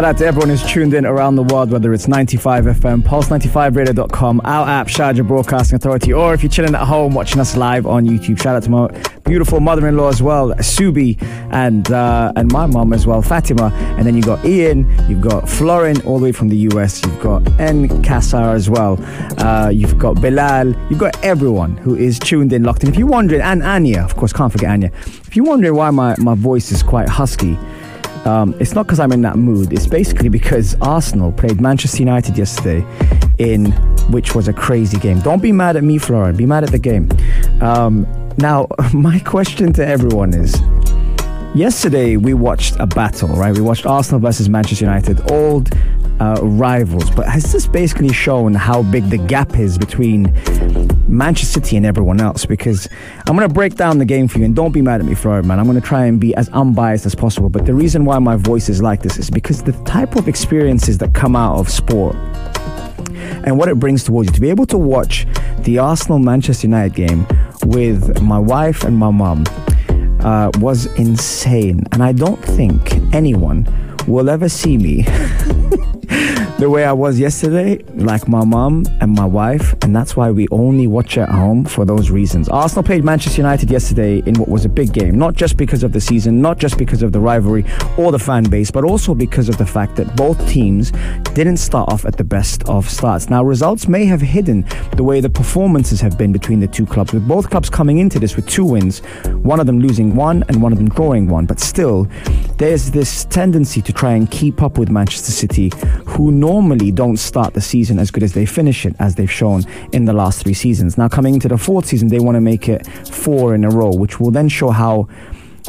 Shout out to everyone who's tuned in around the world, whether it's 95 FM, pulse95radio.com, our app, Sharjah Broadcasting Authority, or if you're chilling at home watching us live on YouTube. Shout out to my beautiful mother-in-law as well, Subi, and uh, and my mom as well, Fatima. And then you've got Ian, you've got Florin all the way from the US, you've got N Kassar as well, uh, you've got Bilal, you've got everyone who is tuned in, locked in. If you're wondering, and Anya, of course, can't forget Anya. If you're wondering why my, my voice is quite husky, um, it's not because I'm in that mood. It's basically because Arsenal played Manchester United yesterday, in which was a crazy game. Don't be mad at me, Florin. Be mad at the game. Um, now, my question to everyone is: Yesterday we watched a battle, right? We watched Arsenal versus Manchester United, old uh, rivals. But has this basically shown how big the gap is between Manchester City and everyone else? Because I'm going to break down the game for you, and don't be mad at me for it, man. I'm going to try and be as unbiased as possible. But the reason why my voice is like this is because the type of experiences that come out of sport and what it brings towards you to be able to watch the Arsenal Manchester United game with my wife and my mum uh, was insane. And I don't think anyone will ever see me the way I was yesterday, like my mum and my wife, and that's why we only watch at home for those reasons. Arsenal played Manchester United yesterday in what was a big game, not just because of the season, not just because of the rivalry or the fan base, but also because of the fact that both teams didn't start off at the best of starts. Now, results may have hidden the way the performances have been between the two clubs, with both clubs coming into this with two wins, one of them losing one and one of them drawing one, but still, there's this tendency to try and keep up with Manchester City, who normally don't start the season as good as they finish it, as they've shown in the last three seasons. Now, coming into the fourth season, they want to make it four in a row, which will then show how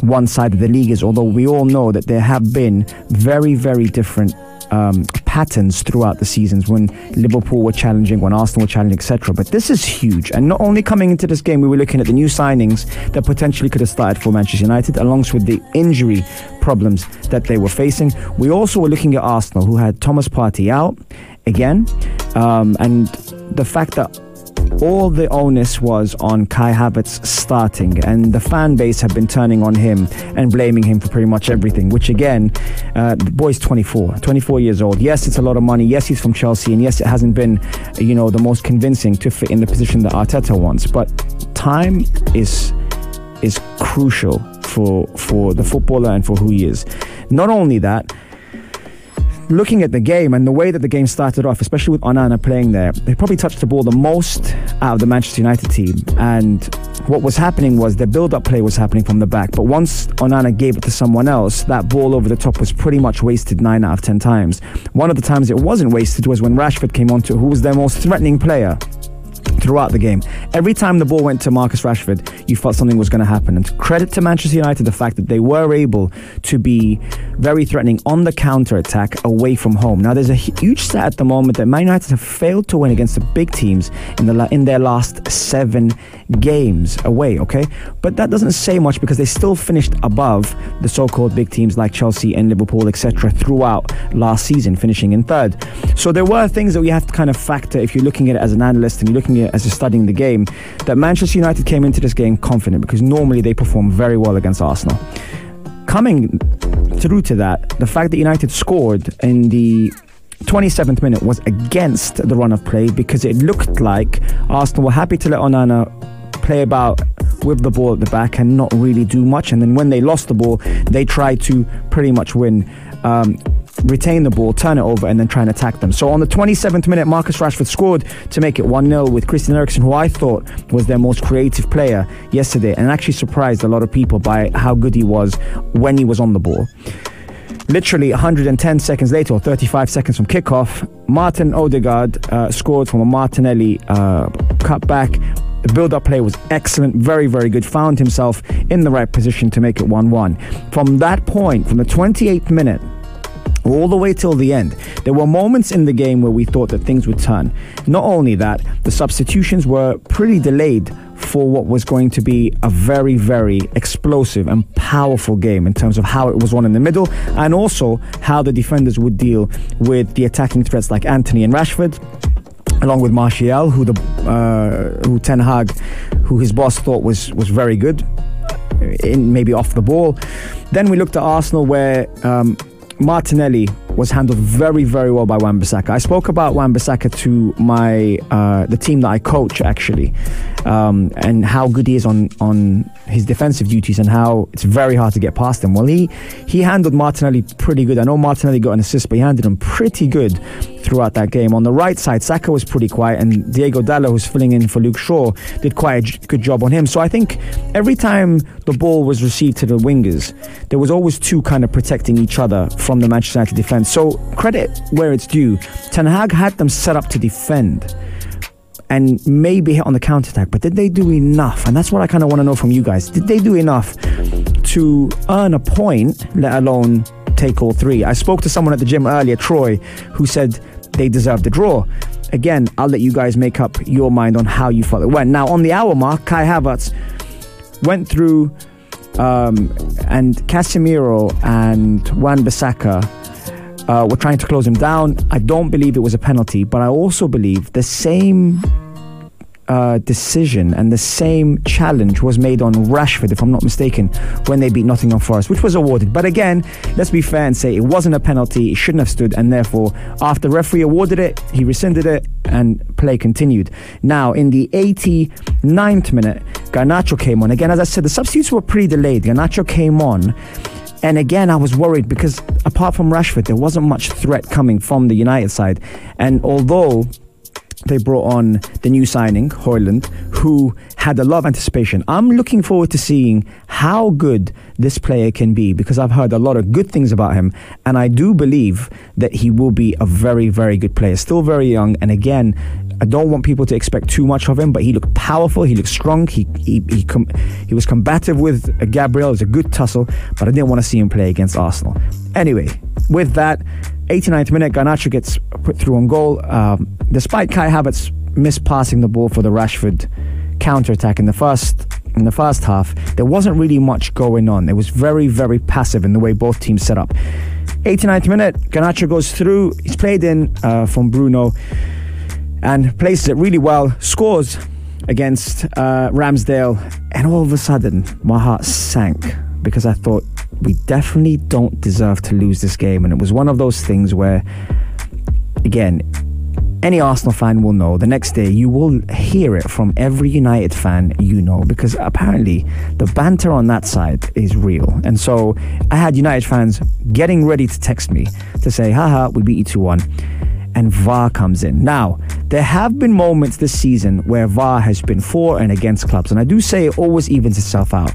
one side of the league is. Although we all know that there have been very, very different um, patterns throughout the seasons when Liverpool were challenging, when Arsenal were challenging, etc. But this is huge. And not only coming into this game, we were looking at the new signings that potentially could have started for Manchester United, alongside the injury problems that they were facing. We also were looking at Arsenal, who had Thomas Partey out again, um, and the fact that all the onus was on Kai Havertz starting, and the fan base have been turning on him and blaming him for pretty much everything. Which again, uh, the boy's 24, 24 years old. Yes, it's a lot of money. Yes, he's from Chelsea, and yes, it hasn't been, you know, the most convincing to fit in the position that Arteta wants. But time is is crucial for for the footballer and for who he is. Not only that looking at the game and the way that the game started off, especially with Onana playing there, they probably touched the ball the most out of the Manchester United team. And what was happening was the build-up play was happening from the back. But once Onana gave it to someone else, that ball over the top was pretty much wasted nine out of ten times. One of the times it wasn't wasted was when Rashford came onto, who was their most threatening player throughout the game. Every time the ball went to Marcus Rashford, you felt something was going to happen. And credit to Manchester United, the fact that they were able to be very threatening on the counter attack away from home. Now, there's a huge stat at the moment that Man United have failed to win against the big teams in the in their last seven games away. Okay, but that doesn't say much because they still finished above the so-called big teams like Chelsea and Liverpool, etc. Throughout last season, finishing in third. So there were things that we have to kind of factor if you're looking at it as an analyst and you're looking at as you're studying the game. That Manchester United came into this game confident because normally they perform very well against Arsenal. Coming through to that, the fact that United scored in the 27th minute was against the run of play because it looked like Arsenal were happy to let Onana play about with the ball at the back and not really do much. And then when they lost the ball, they tried to pretty much win. Um, retain the ball, turn it over, and then try and attack them. So on the 27th minute, Marcus Rashford scored to make it 1 0 with Christian Eriksen, who I thought was their most creative player yesterday, and actually surprised a lot of people by how good he was when he was on the ball. Literally 110 seconds later, or 35 seconds from kickoff, Martin Odegaard uh, scored from a Martinelli uh, cutback The build up play was excellent, very, very good. Found himself in the right position to make it 1 1. From that point, from the 28th minute, all the way till the end. There were moments in the game where we thought that things would turn. Not only that, the substitutions were pretty delayed for what was going to be a very, very explosive and powerful game in terms of how it was won in the middle and also how the defenders would deal with the attacking threats like Antony and Rashford along with Martial, who the uh, who Ten Hag, who his boss thought was was very good, in maybe off the ball. Then we looked at Arsenal, where um, Martinelli was handled very, very well by Wan-Bissaka. I spoke about Wan-Bissaka to my uh, the team that I coach actually, um, and how good he is on on his defensive duties and how it's very hard to get past him. Well, he he handled Martinelli pretty good. I know Martinelli got an assist, but he handled him pretty good throughout that game. On the right side, Saka was pretty quiet, and Diego Dalot, who's filling in for Luke Shaw, did quite a good job on him. So I think every time the ball was received to the wingers, there was always two kind of protecting each other from the Manchester United So credit where it's due. Ten Hag had them set up to defend and maybe hit on the counter attack, but did they do enough? And that's what I kind of want to know from you guys. Did they do enough to earn a point, let alone take all three? I spoke to someone at the gym earlier, Troy, who said they deserved the draw. Again, I'll let you guys make up your mind on how you felt it went. Now, on the hour mark, Kai Havertz went through um, and Casemiro and Wan Bissaka uh, were trying to close him down. I don't believe it was a penalty, but I also believe the same uh, decision and the same challenge was made on Rashford, if I'm not mistaken, when they beat Nottingham Forest, which was awarded. But again, let's be fair and say it wasn't a penalty, it shouldn't have stood, and therefore, after referee awarded it, he rescinded it, and play continued. Now, in the 89th minute, Garnacho came on. Again, as I said, the substitutes were pretty delayed. Garnacho came on. And again, I was worried because apart from Rashford, there wasn't much threat coming from the United side. And although they brought on the new signing, Højlund, who had a lot of anticipation. I'm looking forward to seeing how good this player can be because I've heard a lot of good things about him, and I do believe that he will be a very, very good player. Still very young, and again, I don't want people to expect too much of him, but he looked powerful. He looked strong. He he he, com- he was combative with Gabriel. It was a good tussle, but I didn't want to see him play against Arsenal. Anyway, with that, 89th minute, Garnacho gets put through on goal. Um, despite Kai Havertz mispassing the ball for the Rashford counter attack in the first in the first half, there wasn't really much going on. It was very, very passive in the way both teams set up. 89th minute, Garnacho goes through. He's played in uh, from Bruno and places it really well, scores against uh, Ramsdale, and all of a sudden my heart sank because I thought we definitely don't deserve to lose this game, and it was one of those things where, again, any Arsenal fan will know the next day you will hear it from every United fan you know because apparently the banter on that side is real. And so I had United fans getting ready to text me to say, haha, we beat you 2 1 and VAR comes in. Now, there have been moments this season where VAR has been for and against clubs, and I do say it always evens itself out.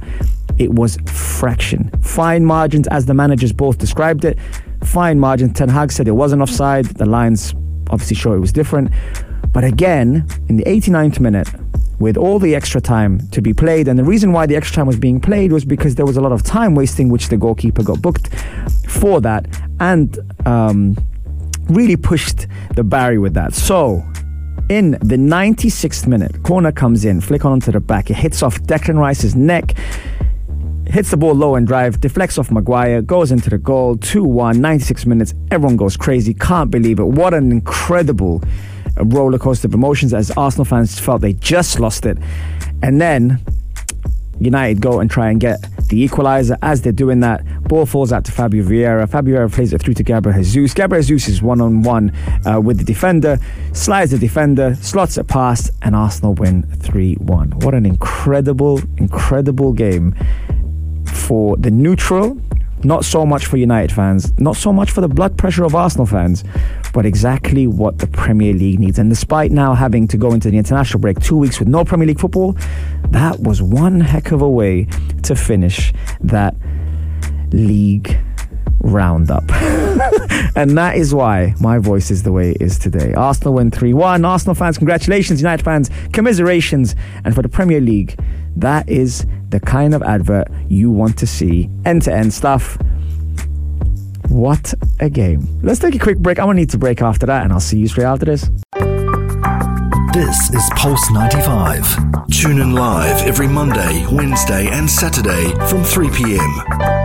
It was fraction. Fine margins, as the managers both described it. Fine margins. Ten Hag said it wasn't offside. The lines obviously show it was different. But again, in the 89th minute, with all the extra time to be played, and the reason why the extra time was being played was because there was a lot of time wasting, which the goalkeeper got booked for that. And um, really pushed the barrier with that. So, in the 96th minute, corner comes in, flick onto the back. It hits off Declan Rice's neck, hits the ball low and drive, deflects off Maguire, goes into the goal. 2 1, 96 minutes. Everyone goes crazy. Can't believe it. What an incredible roller coaster of emotions as Arsenal fans felt they just lost it. And then United go and try and get the equaliser. As they're doing that, ball falls out to Fabio Vieira. Fabio Vieira plays it through to Gabriel Jesus. Gabriel Jesus is one on one with the defender, slides the defender, slots it past, and Arsenal win 3 1. What an incredible, incredible game for the neutral. Not so much for United fans, not so much for the blood pressure of Arsenal fans, but exactly what the Premier League needs. And despite now having to go into the international break two weeks with no Premier League football, that was one heck of a way to finish that league roundup. and that is why my voice is the way it is today. Arsenal win 3 1. Arsenal fans, congratulations. United fans, commiserations. And for the Premier League, that is the kind of advert you want to see. End to end stuff. What a game. Let's take a quick break. I'm to need to break after that, and I'll see you straight after this. This is Pulse 95. Tune in live every Monday, Wednesday, and Saturday from 3 p.m.